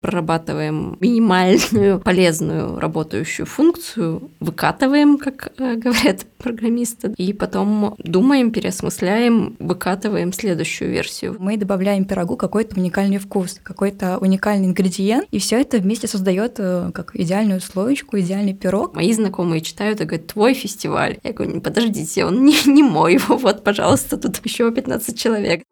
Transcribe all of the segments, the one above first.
прорабатываем минимальную полезную работающую функцию, выкатываем, как э, говорят программисты, и потом думаем, переосмысляем, выкатываем следующую версию. Мы добавляем пирогу какой-то уникальный вкус, какой-то уникальный ингредиент, и все это вместе создает э, как идеальную слоечку, идеальный пирог. Мои знакомые читают и говорят, твой фестиваль. Я говорю, подождите, он не, не мой, вот, пожалуйста, тут еще 15 человек.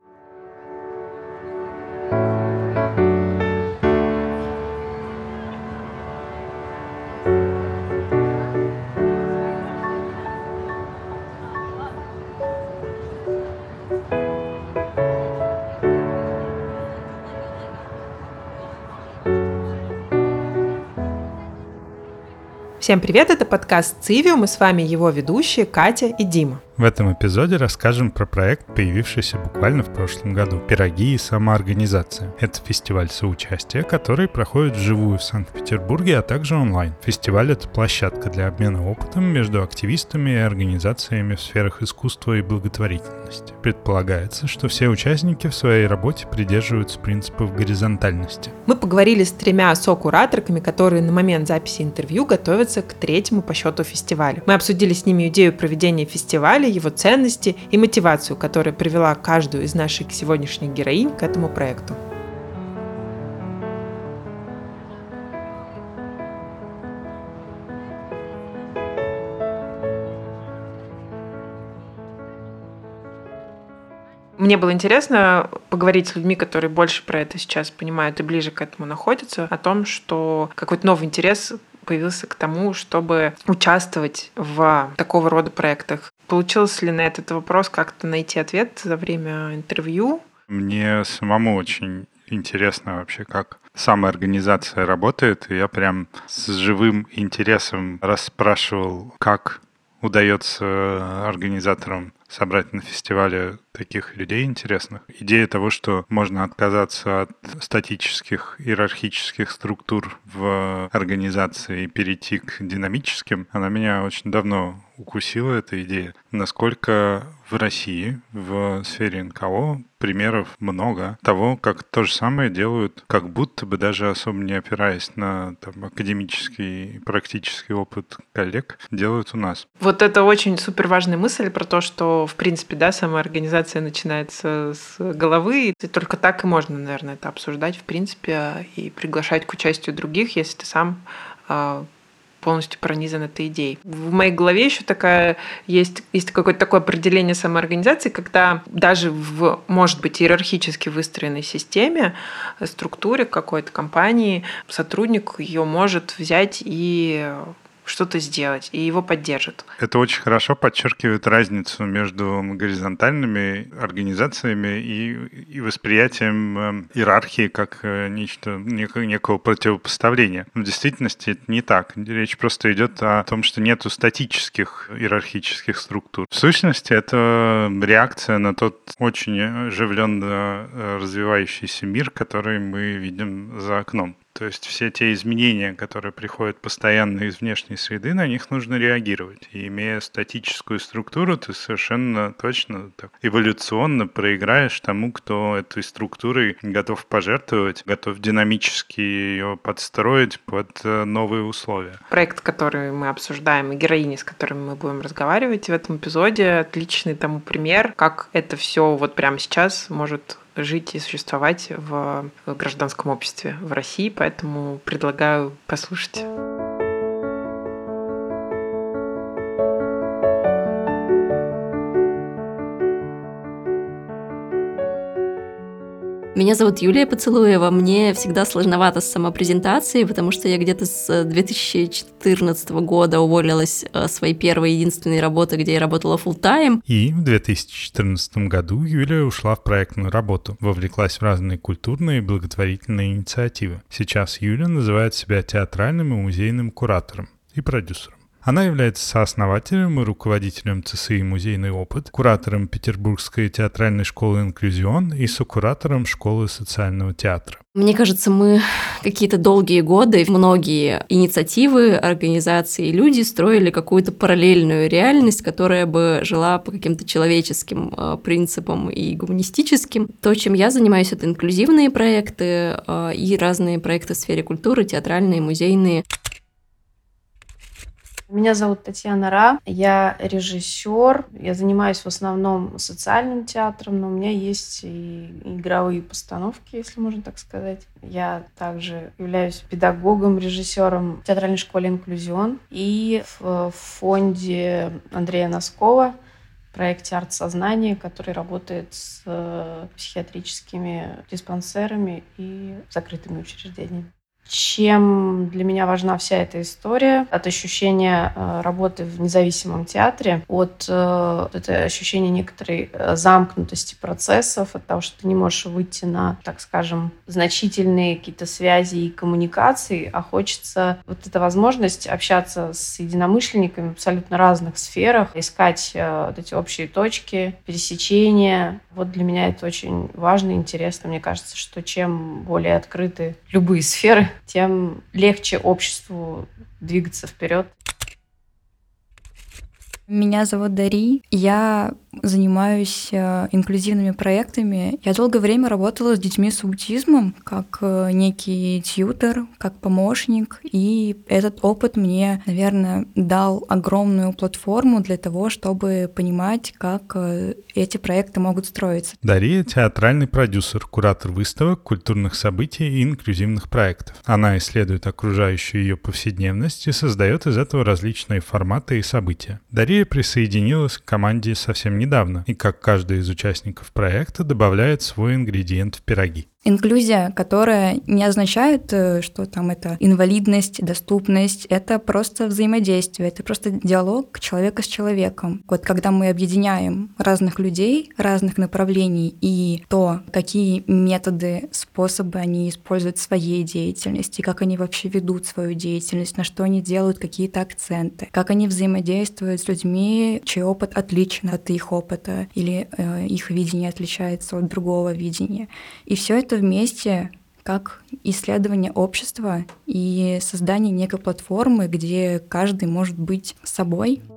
Всем привет, это подкаст «Цивиум» и с вами его ведущие Катя и Дима. В этом эпизоде расскажем про проект, появившийся буквально в прошлом году «Пироги и самоорганизация». Это фестиваль соучастия, который проходит вживую в Санкт-Петербурге, а также онлайн. Фестиваль — это площадка для обмена опытом между активистами и организациями в сферах искусства и благотворительности. Предполагается, что все участники в своей работе придерживаются принципов горизонтальности. Мы поговорили с тремя со-кураторками, которые на момент записи интервью готовятся к третьему по счету фестивалю. Мы обсудили с ними идею проведения фестиваля, цели, его ценности и мотивацию, которая привела каждую из наших сегодняшних героинь к этому проекту. Мне было интересно поговорить с людьми, которые больше про это сейчас понимают и ближе к этому находятся, о том, что какой-то новый интерес появился к тому, чтобы участвовать в такого рода проектах. Получилось ли на этот вопрос как-то найти ответ за время интервью? Мне самому очень интересно вообще, как сама организация работает. И я прям с живым интересом расспрашивал, как удается организаторам собрать на фестивале таких людей интересных. Идея того, что можно отказаться от статических иерархических структур в организации и перейти к динамическим, она меня очень давно укусила, эта идея. Насколько в России, в сфере НКО, примеров много того, как то же самое делают, как будто бы даже особо не опираясь на там, академический практический опыт коллег, делают у нас. Вот это очень супер важная мысль про то, что, в принципе, да, самоорганизация начинается с головы, и только так и можно, наверное, это обсуждать, в принципе, и приглашать к участию других, если ты сам а, полностью пронизан этой идеей. В моей голове еще такая есть, есть какое-то такое определение самоорганизации, когда даже в, может быть, иерархически выстроенной системе, структуре какой-то компании сотрудник ее может взять и что-то сделать, и его поддержат. Это очень хорошо подчеркивает разницу между горизонтальными организациями и, и восприятием э, иерархии как э, нечто, некого, некого противопоставления. В действительности это не так. Речь просто идет о том, что нету статических иерархических структур. В сущности, это реакция на тот очень оживленно э, развивающийся мир, который мы видим за окном. То есть все те изменения, которые приходят постоянно из внешней среды, на них нужно реагировать. И имея статическую структуру, ты совершенно точно так, эволюционно проиграешь тому, кто этой структурой готов пожертвовать, готов динамически ее подстроить под э, новые условия. Проект, который мы обсуждаем, и героини, с которыми мы будем разговаривать в этом эпизоде, отличный тому пример, как это все вот прямо сейчас может жить и существовать в гражданском обществе в России, поэтому предлагаю послушать. Меня зовут Юлия Поцелуева. Мне всегда сложновато с самопрезентацией, потому что я где-то с 2014 года уволилась э, своей первой единственной работы, где я работала full time. И в 2014 году Юлия ушла в проектную работу, вовлеклась в разные культурные и благотворительные инициативы. Сейчас Юлия называет себя театральным и музейным куратором и продюсером. Она является сооснователем и руководителем ЦСИ «Музейный опыт», куратором Петербургской театральной школы «Инклюзион» и сокуратором школы социального театра. Мне кажется, мы какие-то долгие годы, многие инициативы, организации, люди строили какую-то параллельную реальность, которая бы жила по каким-то человеческим э, принципам и гуманистическим. То, чем я занимаюсь, это инклюзивные проекты э, и разные проекты в сфере культуры, театральные, музейные. Меня зовут Татьяна Ра, я режиссер, я занимаюсь в основном социальным театром, но у меня есть и игровые постановки, если можно так сказать. Я также являюсь педагогом, режиссером в театральной школе «Инклюзион» и в фонде Андрея Носкова проекте «Арт сознания», который работает с э, психиатрическими диспансерами и закрытыми учреждениями чем для меня важна вся эта история, от ощущения э, работы в независимом театре, от э, это ощущения некоторой э, замкнутости процессов, от того, что ты не можешь выйти на, так скажем, значительные какие-то связи и коммуникации, а хочется вот эта возможность общаться с единомышленниками в абсолютно разных сферах, искать вот эти общие точки, пересечения. Вот для меня это очень важно и интересно. Мне кажется, что чем более открыты любые сферы, тем легче обществу двигаться вперед. Меня зовут Дари. Я занимаюсь э, инклюзивными проектами. Я долгое время работала с детьми с аутизмом как э, некий тьютер, как помощник. И этот опыт мне, наверное, дал огромную платформу для того, чтобы понимать, как э, эти проекты могут строиться. Дарья — театральный продюсер, куратор выставок, культурных событий и инклюзивных проектов. Она исследует окружающую ее повседневность и создает из этого различные форматы и события. Дарья присоединилась к команде совсем недавно недавно, и как каждый из участников проекта добавляет свой ингредиент в пироги. Инклюзия, которая не означает, э, что там это инвалидность, доступность, это просто взаимодействие, это просто диалог человека с человеком. Вот когда мы объединяем разных людей, разных направлений и то, какие методы, способы они используют в своей деятельности, как они вообще ведут свою деятельность, на что они делают какие-то акценты, как они взаимодействуют с людьми, чей опыт отличен от их опыта или э, их видение отличается от другого видения. И все это вместе как исследование общества и создание некой платформы, где каждый может быть собой —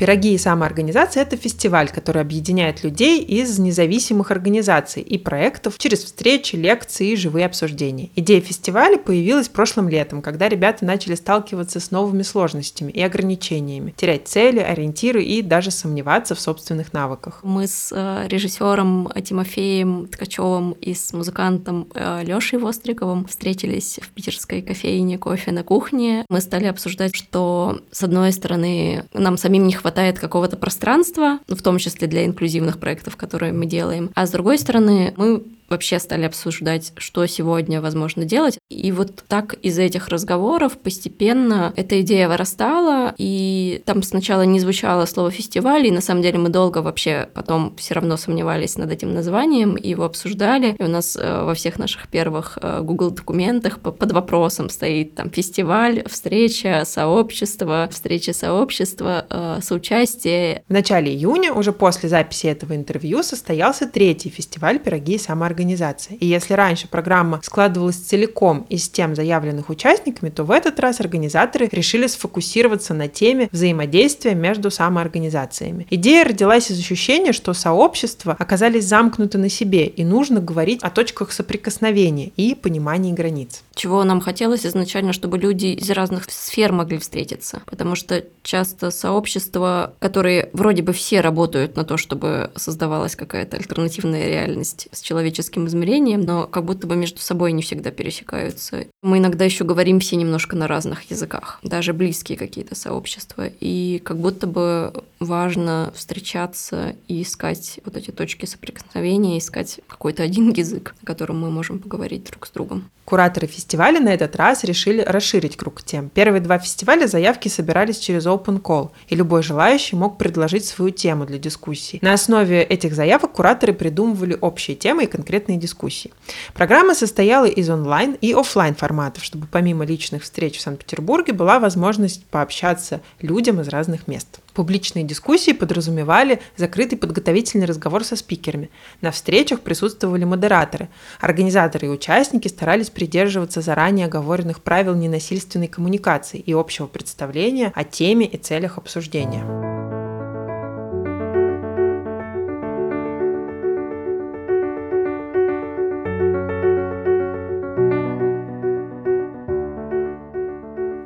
Пироги и самоорганизация – это фестиваль, который объединяет людей из независимых организаций и проектов через встречи, лекции и живые обсуждения. Идея фестиваля появилась прошлым летом, когда ребята начали сталкиваться с новыми сложностями и ограничениями, терять цели, ориентиры и даже сомневаться в собственных навыках. Мы с э, режиссером Тимофеем Ткачевым и с музыкантом э, Лешей Востриковым встретились в питерской кофейне кофе на кухне. Мы стали обсуждать, что с одной стороны нам самим не хватает хватает какого-то пространства, в том числе для инклюзивных проектов, которые мы делаем. А с другой стороны, мы вообще стали обсуждать, что сегодня возможно делать. И вот так из этих разговоров постепенно эта идея вырастала, и там сначала не звучало слово «фестиваль», и на самом деле мы долго вообще потом все равно сомневались над этим названием, и его обсуждали. И у нас э, во всех наших первых э, Google документах под вопросом стоит там фестиваль, встреча, сообщество, встреча сообщества, э, соучастие. В начале июня, уже после записи этого интервью, состоялся третий фестиваль «Пироги и самоорганизация» организации. И если раньше программа складывалась целиком из тем заявленных участниками, то в этот раз организаторы решили сфокусироваться на теме взаимодействия между самоорганизациями. Идея родилась из ощущения, что сообщества оказались замкнуты на себе, и нужно говорить о точках соприкосновения и понимании границ. Чего нам хотелось изначально, чтобы люди из разных сфер могли встретиться, потому что часто сообщества, которые вроде бы все работают на то, чтобы создавалась какая-то альтернативная реальность с человеческим измерением, но как будто бы между собой не всегда пересекаются. Мы иногда еще говорим все немножко на разных языках, даже близкие какие-то сообщества. И как будто бы важно встречаться и искать вот эти точки соприкосновения, искать какой-то один язык, на котором мы можем поговорить друг с другом. Кураторы фестиваля на этот раз решили расширить круг тем. Первые два фестиваля заявки собирались через Open Call, и любой желающий мог предложить свою тему для дискуссий. На основе этих заявок кураторы придумывали общие темы и конкретные дискуссии. Программа состояла из онлайн и офлайн форматов, чтобы помимо личных встреч в Санкт-Петербурге была возможность пообщаться людям из разных мест. Публичные дискуссии подразумевали закрытый подготовительный разговор со спикерами. На встречах присутствовали модераторы. Организаторы и участники старались придерживаться заранее оговоренных правил ненасильственной коммуникации и общего представления о теме и целях обсуждения.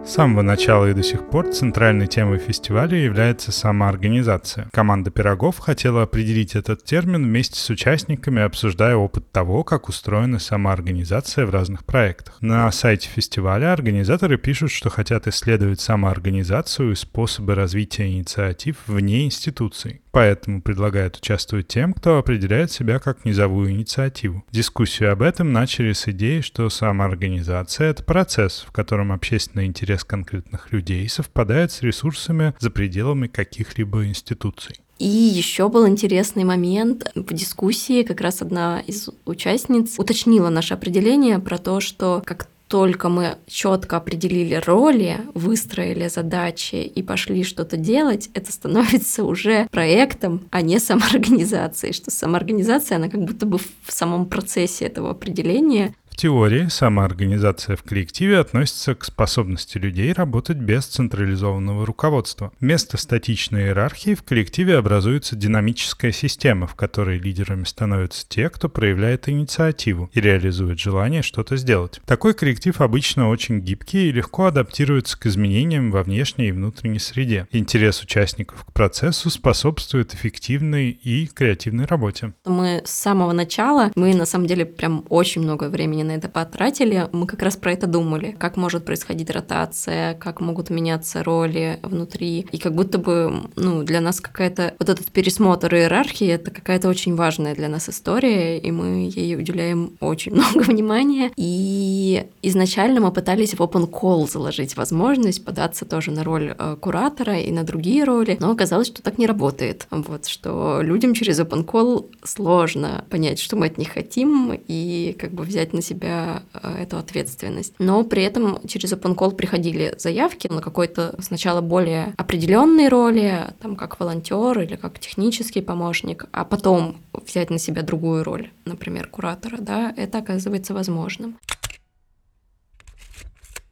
С самого начала и до сих пор центральной темой фестиваля является самоорганизация. Команда «Пирогов» хотела определить этот термин вместе с участниками, обсуждая опыт того, как устроена самоорганизация в разных проектах. На сайте фестиваля организаторы пишут, что хотят исследовать самоорганизацию и способы развития инициатив вне институций. Поэтому предлагают участвовать тем, кто определяет себя как низовую инициативу. Дискуссию об этом начали с идеи, что самоорганизация — это процесс, в котором общественный интерес конкретных людей совпадает с ресурсами за пределами каких-либо институций. И еще был интересный момент в дискуссии. Как раз одна из участниц уточнила наше определение про то, что как только мы четко определили роли, выстроили задачи и пошли что-то делать, это становится уже проектом, а не самоорганизацией. Что самоорганизация, она как будто бы в самом процессе этого определения в теории самоорганизация в коллективе относится к способности людей работать без централизованного руководства. Вместо статичной иерархии в коллективе образуется динамическая система, в которой лидерами становятся те, кто проявляет инициативу и реализует желание что-то сделать. Такой коллектив обычно очень гибкий и легко адаптируется к изменениям во внешней и внутренней среде. Интерес участников к процессу способствует эффективной и креативной работе. Мы с самого начала, мы на самом деле прям очень много времени на это потратили, мы как раз про это думали. Как может происходить ротация, как могут меняться роли внутри. И как будто бы ну, для нас какая-то... Вот этот пересмотр иерархии — это какая-то очень важная для нас история, и мы ей уделяем очень много внимания. И изначально мы пытались в Open Call заложить возможность податься тоже на роль э, куратора и на другие роли, но оказалось, что так не работает. Вот, что людям через Open Call сложно понять, что мы от них хотим, и как бы взять на себя себя э, эту ответственность. Но при этом через Open Call приходили заявки на какой-то сначала более определенные роли, там как волонтер или как технический помощник, а потом взять на себя другую роль, например, куратора, да, это оказывается возможным.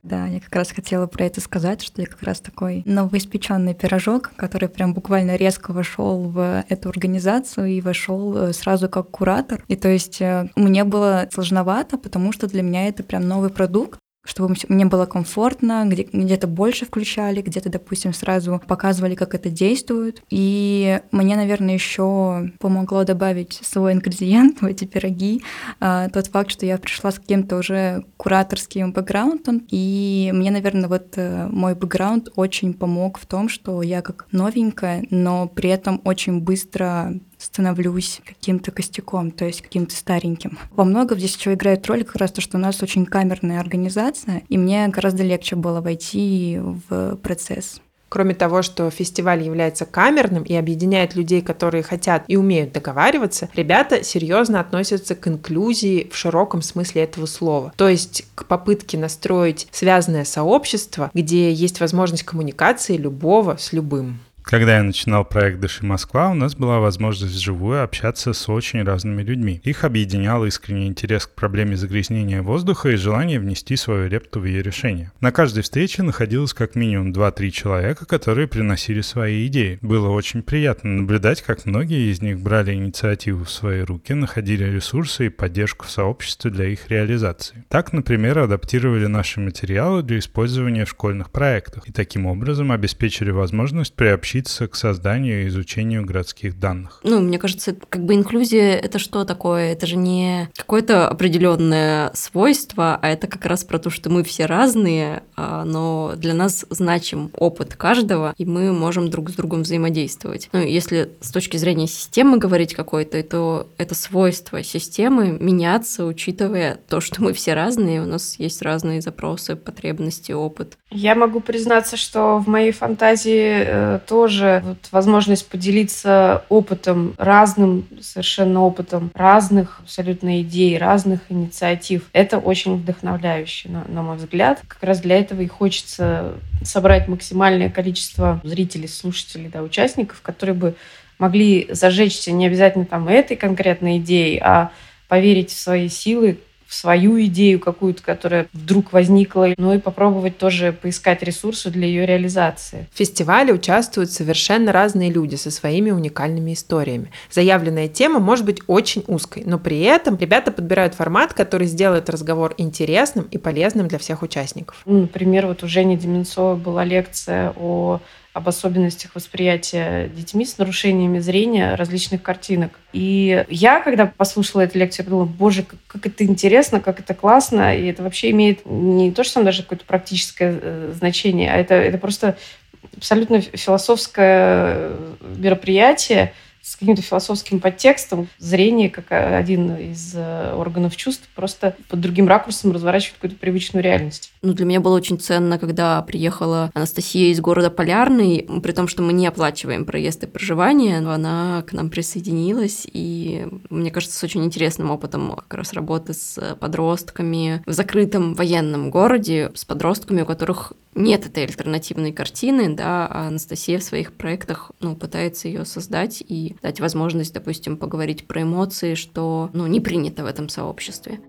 Да, я как раз хотела про это сказать, что я как раз такой новоиспеченный пирожок, который прям буквально резко вошел в эту организацию и вошел э, сразу как куратор. И то есть э, мне было сложновато, потому что для меня это прям новый продукт чтобы мне было комфортно, где, где-то больше включали, где-то, допустим, сразу показывали, как это действует. И мне, наверное, еще помогло добавить свой ингредиент в эти пироги, а, тот факт, что я пришла с каким-то уже кураторским бэкграундом, и мне, наверное, вот э, мой бэкграунд очень помог в том, что я как новенькая, но при этом очень быстро становлюсь каким-то костяком, то есть каким-то стареньким. Во многом здесь еще играет роль как раз то, что у нас очень камерная организация, и мне гораздо легче было войти в процесс. Кроме того, что фестиваль является камерным и объединяет людей, которые хотят и умеют договариваться, ребята серьезно относятся к инклюзии в широком смысле этого слова. То есть к попытке настроить связанное сообщество, где есть возможность коммуникации любого с любым. Когда я начинал проект «Дыши Москва», у нас была возможность вживую общаться с очень разными людьми. Их объединял искренний интерес к проблеме загрязнения воздуха и желание внести свою репту в ее решение. На каждой встрече находилось как минимум 2-3 человека, которые приносили свои идеи. Было очень приятно наблюдать, как многие из них брали инициативу в свои руки, находили ресурсы и поддержку в сообществе для их реализации. Так, например, адаптировали наши материалы для использования в школьных проектах и таким образом обеспечили возможность приобщения подключиться к созданию и изучению городских данных. Ну, мне кажется, как бы инклюзия — это что такое? Это же не какое-то определенное свойство, а это как раз про то, что мы все разные, а, но для нас значим опыт каждого, и мы можем друг с другом взаимодействовать. Ну, если с точки зрения системы говорить какой-то, то это свойство системы меняться, учитывая то, что мы все разные, у нас есть разные запросы, потребности, опыт. Я могу признаться, что в моей фантазии э, тоже вот возможность поделиться опытом, разным совершенно опытом, разных абсолютно идей, разных инициатив. Это очень вдохновляюще, на, на мой взгляд. Как раз для этого и хочется собрать максимальное количество зрителей, слушателей, да, участников, которые бы могли зажечься не обязательно там этой конкретной идеей, а поверить в свои силы, свою идею какую-то, которая вдруг возникла, ну и попробовать тоже поискать ресурсы для ее реализации. В фестивале участвуют совершенно разные люди со своими уникальными историями. Заявленная тема может быть очень узкой, но при этом ребята подбирают формат, который сделает разговор интересным и полезным для всех участников. Ну, например, вот у Жени Деменцовой была лекция о об особенностях восприятия детьми с нарушениями зрения различных картинок. И я, когда послушала эту лекцию, подумала, боже, как, как это интересно, как это классно, и это вообще имеет не то, что там даже какое-то практическое э, значение, а это, это просто абсолютно философское мероприятие, с каким-то философским подтекстом. Зрение, как один из э, органов чувств, просто под другим ракурсом разворачивает какую-то привычную реальность. Ну, для меня было очень ценно, когда приехала Анастасия из города Полярный, при том, что мы не оплачиваем проезд и проживание, но она к нам присоединилась, и мне кажется, с очень интересным опытом как раз работы с подростками в закрытом военном городе, с подростками, у которых нет этой альтернативной картины, да, а Анастасия в своих проектах ну, пытается ее создать и дать возможность, допустим, поговорить про эмоции, что ну, не принято в этом сообществе.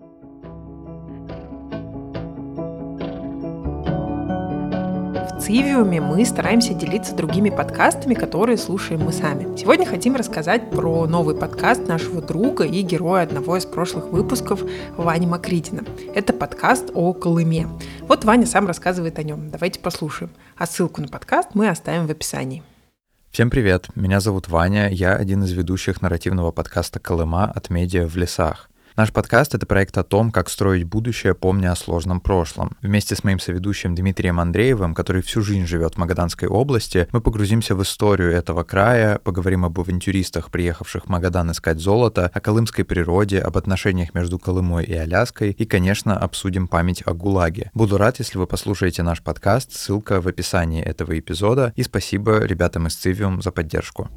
Цивиуме мы стараемся делиться другими подкастами, которые слушаем мы сами. Сегодня хотим рассказать про новый подкаст нашего друга и героя одного из прошлых выпусков Вани Макритина. Это подкаст о Колыме. Вот Ваня сам рассказывает о нем. Давайте послушаем. А ссылку на подкаст мы оставим в описании. Всем привет, меня зовут Ваня, я один из ведущих нарративного подкаста «Колыма» от медиа в лесах. Наш подкаст — это проект о том, как строить будущее, помня о сложном прошлом. Вместе с моим соведущим Дмитрием Андреевым, который всю жизнь живет в Магаданской области, мы погрузимся в историю этого края, поговорим об авантюристах, приехавших в Магадан искать золото, о колымской природе, об отношениях между Колымой и Аляской и, конечно, обсудим память о ГУЛАГе. Буду рад, если вы послушаете наш подкаст, ссылка в описании этого эпизода, и спасибо ребятам из Цивиум за поддержку.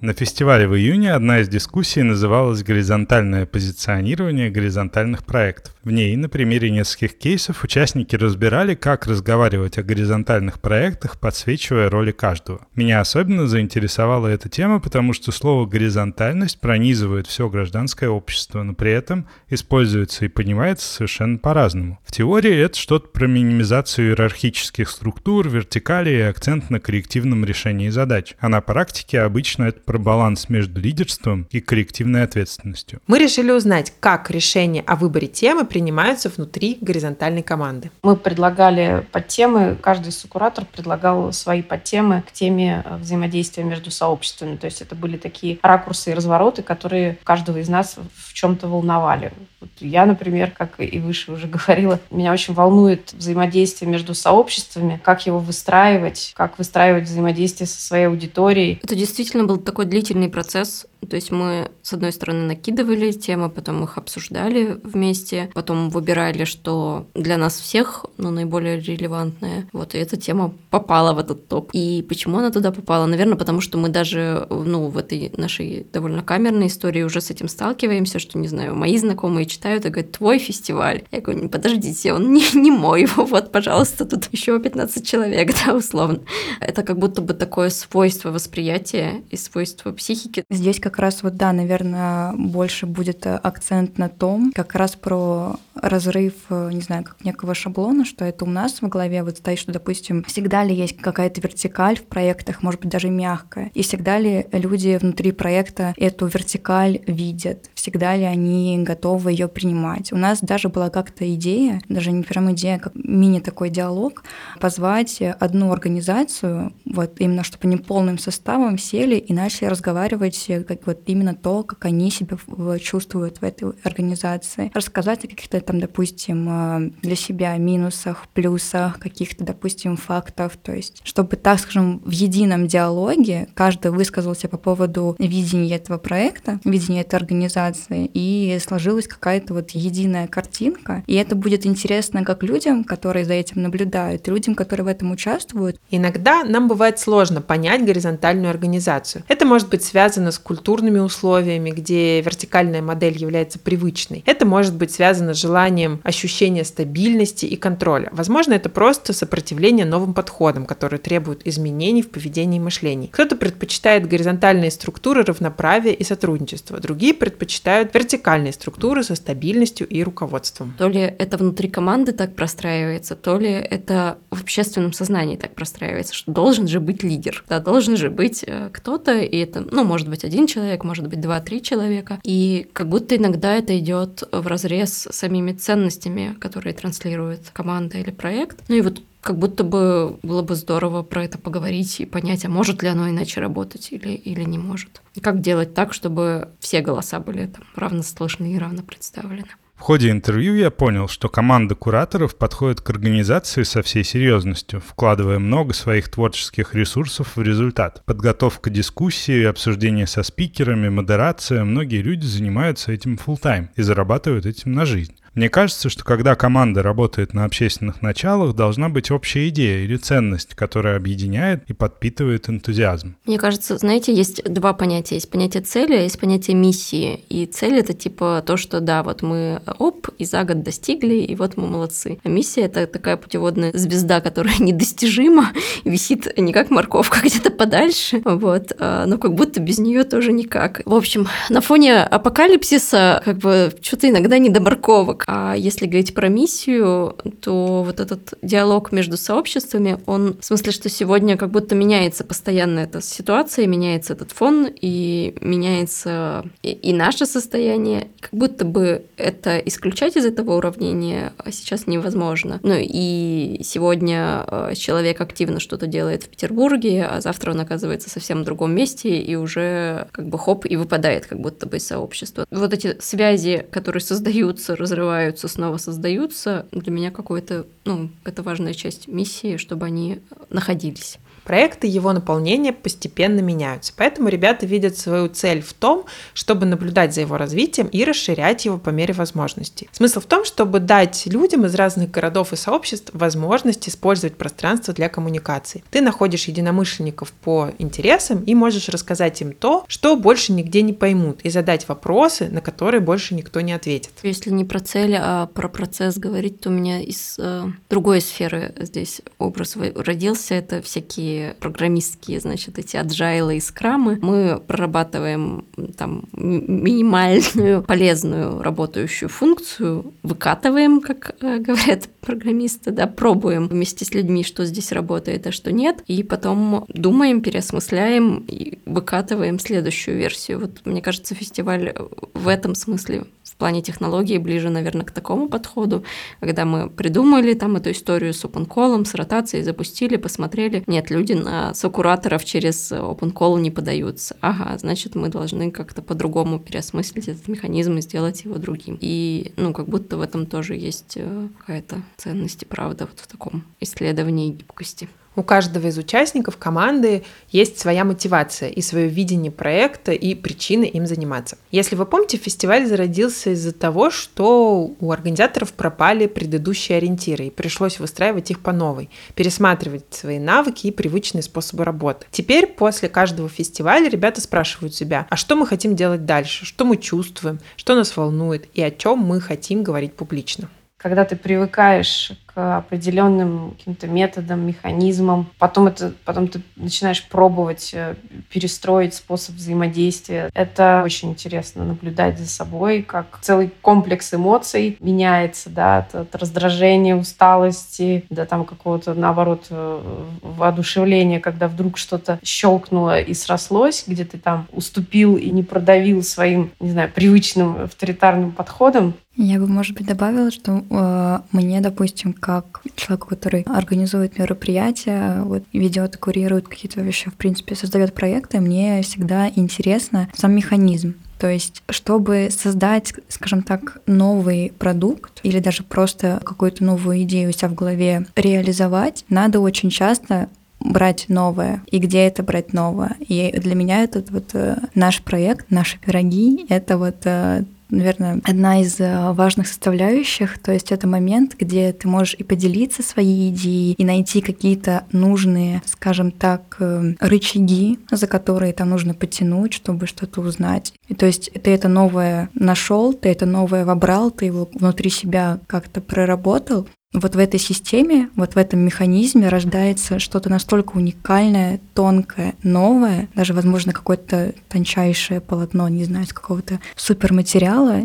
На фестивале в июне одна из дискуссий называлась «Горизонтальное позиционирование горизонтальных проектов». В ней на примере нескольких кейсов участники разбирали, как разговаривать о горизонтальных проектах, подсвечивая роли каждого. Меня особенно заинтересовала эта тема, потому что слово «горизонтальность» пронизывает все гражданское общество, но при этом используется и понимается совершенно по-разному. В теории это что-то про минимизацию иерархических структур, вертикали и акцент на коллективном решении задач. А на практике обычно это про баланс между лидерством и коллективной ответственностью. Мы решили узнать, как решения о выборе темы принимаются внутри горизонтальной команды. Мы предлагали подтемы, каждый сукуратор предлагал свои подтемы к теме э, взаимодействия между сообществами. То есть это были такие ракурсы и развороты, которые каждого из нас в чем-то волновали. Вот я, например, как и выше уже говорила, меня очень волнует взаимодействие между сообществами, как его выстраивать, как выстраивать взаимодействие со своей аудиторией. Это действительно был такой длительный процесс. То есть мы, с одной стороны, накидывали темы, потом их обсуждали вместе, потом выбирали, что для нас всех ну, наиболее релевантное. Вот, и эта тема попала в этот топ. И почему она туда попала? Наверное, потому что мы даже ну, в этой нашей довольно камерной истории уже с этим сталкиваемся, что, не знаю, мои знакомые читают и говорят, твой фестиваль. Я говорю, подождите, он не, не мой, вот, пожалуйста, тут еще 15 человек, да, условно. Это как будто бы такое свойство восприятия и свойство психики. Здесь как раз вот, да, наверное, больше будет акцент на том, как раз про разрыв, э, не знаю, как некого шаблона, что это у нас в голове вот стоит, что, допустим, всегда ли есть какая-то вертикаль в проектах, может быть, даже мягкая, и всегда ли люди внутри проекта эту вертикаль видят, всегда ли они готовы ее принимать. У нас даже была как-то идея, даже не прям идея, как мини такой диалог, позвать одну организацию, вот именно чтобы они полным составом сели и начали разговаривать как вот именно то, как они себя чувствуют в этой организации, рассказать о каких-то там, допустим, э, для себя минусах, плюсах, каких-то, допустим, фактов, то есть чтобы, так скажем, в едином диалоге каждый высказался по поводу видения этого проекта, видения этой организации, и сложилась какая-то вот единая картинка, и это будет интересно как людям, которые за этим наблюдают, людям, которые в этом участвуют. Иногда нам бывает сложно понять горизонтальную организацию. Это может быть связано с культурными условиями, где вертикальная модель является привычной. Это может быть связано с желанием ощущения стабильности и контроля. Возможно, это просто сопротивление новым подходам, которые требуют изменений в поведении и мышлении. Кто-то предпочитает горизонтальные структуры равноправия и сотрудничества, другие предпочитают вертикальные структуры со стабильностью и руководством. То ли это внутри команды так простраивается, то ли это в общественном сознании так простраивается, что должен же быть лидер, да, должен же быть э, кто-то, и это, ну, может быть, один человек, может быть, два-три человека, и как будто иногда это идет в разрез с самими ценностями, которые транслирует команда или проект. Ну и вот как будто бы было бы здорово про это поговорить и понять, а может ли оно иначе работать или, или не может. И как делать так, чтобы все голоса были там равно слышны и равно представлены. В ходе интервью я понял, что команда кураторов подходит к организации со всей серьезностью, вкладывая много своих творческих ресурсов в результат. Подготовка дискуссии, обсуждение со спикерами, модерация. Многие люди занимаются этим full тайм и зарабатывают этим на жизнь. Мне кажется, что когда команда работает на общественных началах, должна быть общая идея или ценность, которая объединяет и подпитывает энтузиазм. Мне кажется, знаете, есть два понятия. Есть понятие цели, а есть понятие миссии. И цель — это типа то, что да, вот мы оп, и за год достигли, и вот мы молодцы. А миссия — это такая путеводная звезда, которая недостижима, висит не как морковка где-то подальше, вот, а, но как будто без нее тоже никак. В общем, на фоне апокалипсиса как бы что-то иногда не до морковок. А если говорить про миссию, то вот этот диалог между сообществами, он в смысле, что сегодня как будто меняется постоянно эта ситуация, меняется этот фон, и меняется и, и наше состояние. Как будто бы это исключать из этого уравнения а сейчас невозможно. Ну и сегодня э, человек активно что-то делает в Петербурге, а завтра он оказывается совсем в другом месте и уже как бы хоп и выпадает как будто бы из сообщества. Вот эти связи, которые создаются, разрываются разрываются, снова создаются, для меня какой-то, ну, это важная часть миссии, чтобы они находились. Проекты его наполнения постепенно меняются, поэтому ребята видят свою цель в том, чтобы наблюдать за его развитием и расширять его по мере возможностей. Смысл в том, чтобы дать людям из разных городов и сообществ возможность использовать пространство для коммуникации. Ты находишь единомышленников по интересам и можешь рассказать им то, что больше нигде не поймут, и задать вопросы, на которые больше никто не ответит. Если не про цель, а про процесс говорить, то у меня из э, другой сферы здесь образ родился. Это всякие программистские, значит, эти аджайлы и скрамы. Мы прорабатываем там минимальную полезную работающую функцию, выкатываем, как э, говорят программисты, да, пробуем вместе с людьми, что здесь работает, а что нет, и потом думаем, переосмысляем и выкатываем следующую версию. Вот мне кажется, фестиваль в этом смысле плане технологии ближе, наверное, к такому подходу, когда мы придумали там эту историю с OpenCall, с ротацией, запустили, посмотрели. Нет, люди на сокураторов через OpenCall не подаются. Ага, значит, мы должны как-то по-другому переосмыслить этот механизм и сделать его другим. И, ну, как будто в этом тоже есть э, какая-то ценность и правда вот в таком исследовании гибкости. У каждого из участников команды есть своя мотивация и свое видение проекта и причины им заниматься. Если вы помните, фестиваль зародился из-за того, что у организаторов пропали предыдущие ориентиры и пришлось выстраивать их по новой, пересматривать свои навыки и привычные способы работы. Теперь после каждого фестиваля ребята спрашивают себя, а что мы хотим делать дальше, что мы чувствуем, что нас волнует и о чем мы хотим говорить публично. Когда ты привыкаешь определенным каким-то методам, механизмам. Потом, это, потом ты начинаешь пробовать э, перестроить способ взаимодействия. Это очень интересно наблюдать за собой, как целый комплекс эмоций меняется, да, от, от раздражения, усталости, до там какого-то, наоборот, э, воодушевления, когда вдруг что-то щелкнуло и срослось, где ты там уступил и не продавил своим, не знаю, привычным авторитарным подходом. Я бы, может быть, добавила, что э, мне, допустим, как человеку, который организует мероприятия, вот, ведет, курирует какие-то вещи, в принципе, создает проекты, мне всегда интересно сам механизм. То есть, чтобы создать, скажем так, новый продукт или даже просто какую-то новую идею у себя в голове реализовать, надо очень часто брать новое и где это брать новое. И для меня этот вот э, наш проект, наши пироги, это вот э, наверное, одна из э, важных составляющих. То есть это момент, где ты можешь и поделиться своей идеей, и найти какие-то нужные, скажем так, э, рычаги, за которые там нужно потянуть, чтобы что-то узнать. И то есть ты это новое нашел, ты это новое вобрал, ты его внутри себя как-то проработал, вот в этой системе, вот в этом механизме рождается что-то настолько уникальное, тонкое, новое, даже, возможно, какое-то тончайшее полотно, не знаю, из какого-то суперматериала.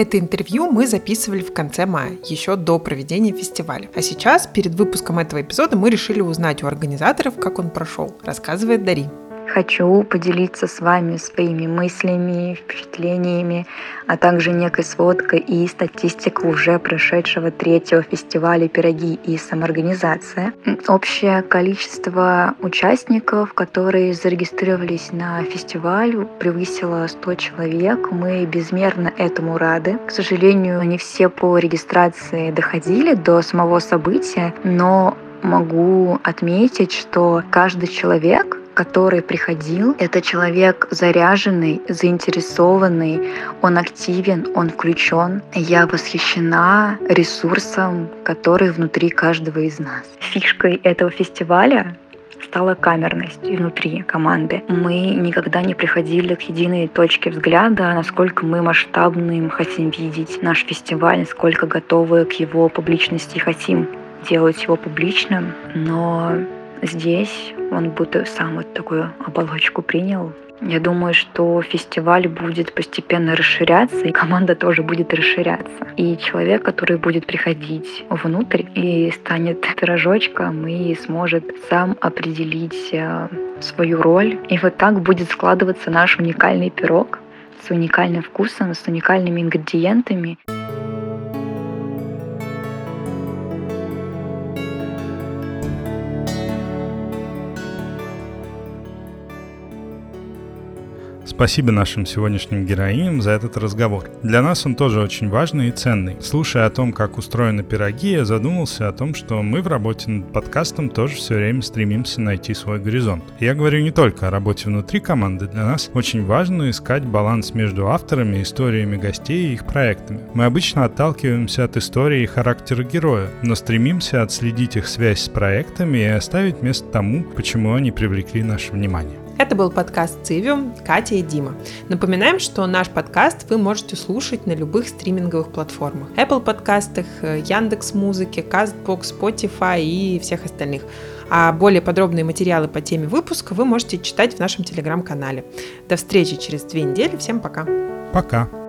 Это интервью мы записывали в конце мая, еще до проведения фестиваля. А сейчас, перед выпуском этого эпизода, мы решили узнать у организаторов, как он прошел. Рассказывает Дари. Хочу поделиться с вами своими мыслями, впечатлениями, а также некой сводкой и статистикой уже прошедшего третьего фестиваля «Пироги и самоорганизация». Общее количество участников, которые зарегистрировались на фестиваль, превысило 100 человек. Мы безмерно этому рады. К сожалению, не все по регистрации доходили до самого события, но могу отметить, что каждый человек который приходил, это человек заряженный, заинтересованный, он активен, он включен. Я восхищена ресурсом, который внутри каждого из нас. Фишкой этого фестиваля стала камерность внутри команды. Мы никогда не приходили к единой точке взгляда, насколько мы масштабным хотим видеть наш фестиваль, насколько готовы к его публичности хотим делать его публичным, но Здесь он будто сам вот такую оболочку принял. Я думаю, что фестиваль будет постепенно расширяться, и команда тоже будет расширяться. И человек, который будет приходить внутрь и станет пирожочком и сможет сам определить э, свою роль. И вот так будет складываться наш уникальный пирог с уникальным вкусом, с уникальными ингредиентами. Спасибо нашим сегодняшним героиням за этот разговор. Для нас он тоже очень важный и ценный. Слушая о том, как устроены пироги, я задумался о том, что мы в работе над подкастом тоже все время стремимся найти свой горизонт. Я говорю не только о работе внутри команды, для нас очень важно искать баланс между авторами, историями гостей и их проектами. Мы обычно отталкиваемся от истории и характера героя, но стремимся отследить их связь с проектами и оставить место тому, почему они привлекли наше внимание. Это был подкаст Цивиум, Катя и Дима. Напоминаем, что наш подкаст вы можете слушать на любых стриминговых платформах. Apple подкастах, Яндекс Музыке, Castbox, Spotify и всех остальных. А более подробные материалы по теме выпуска вы можете читать в нашем телеграм-канале. До встречи через две недели. Всем пока. Пока.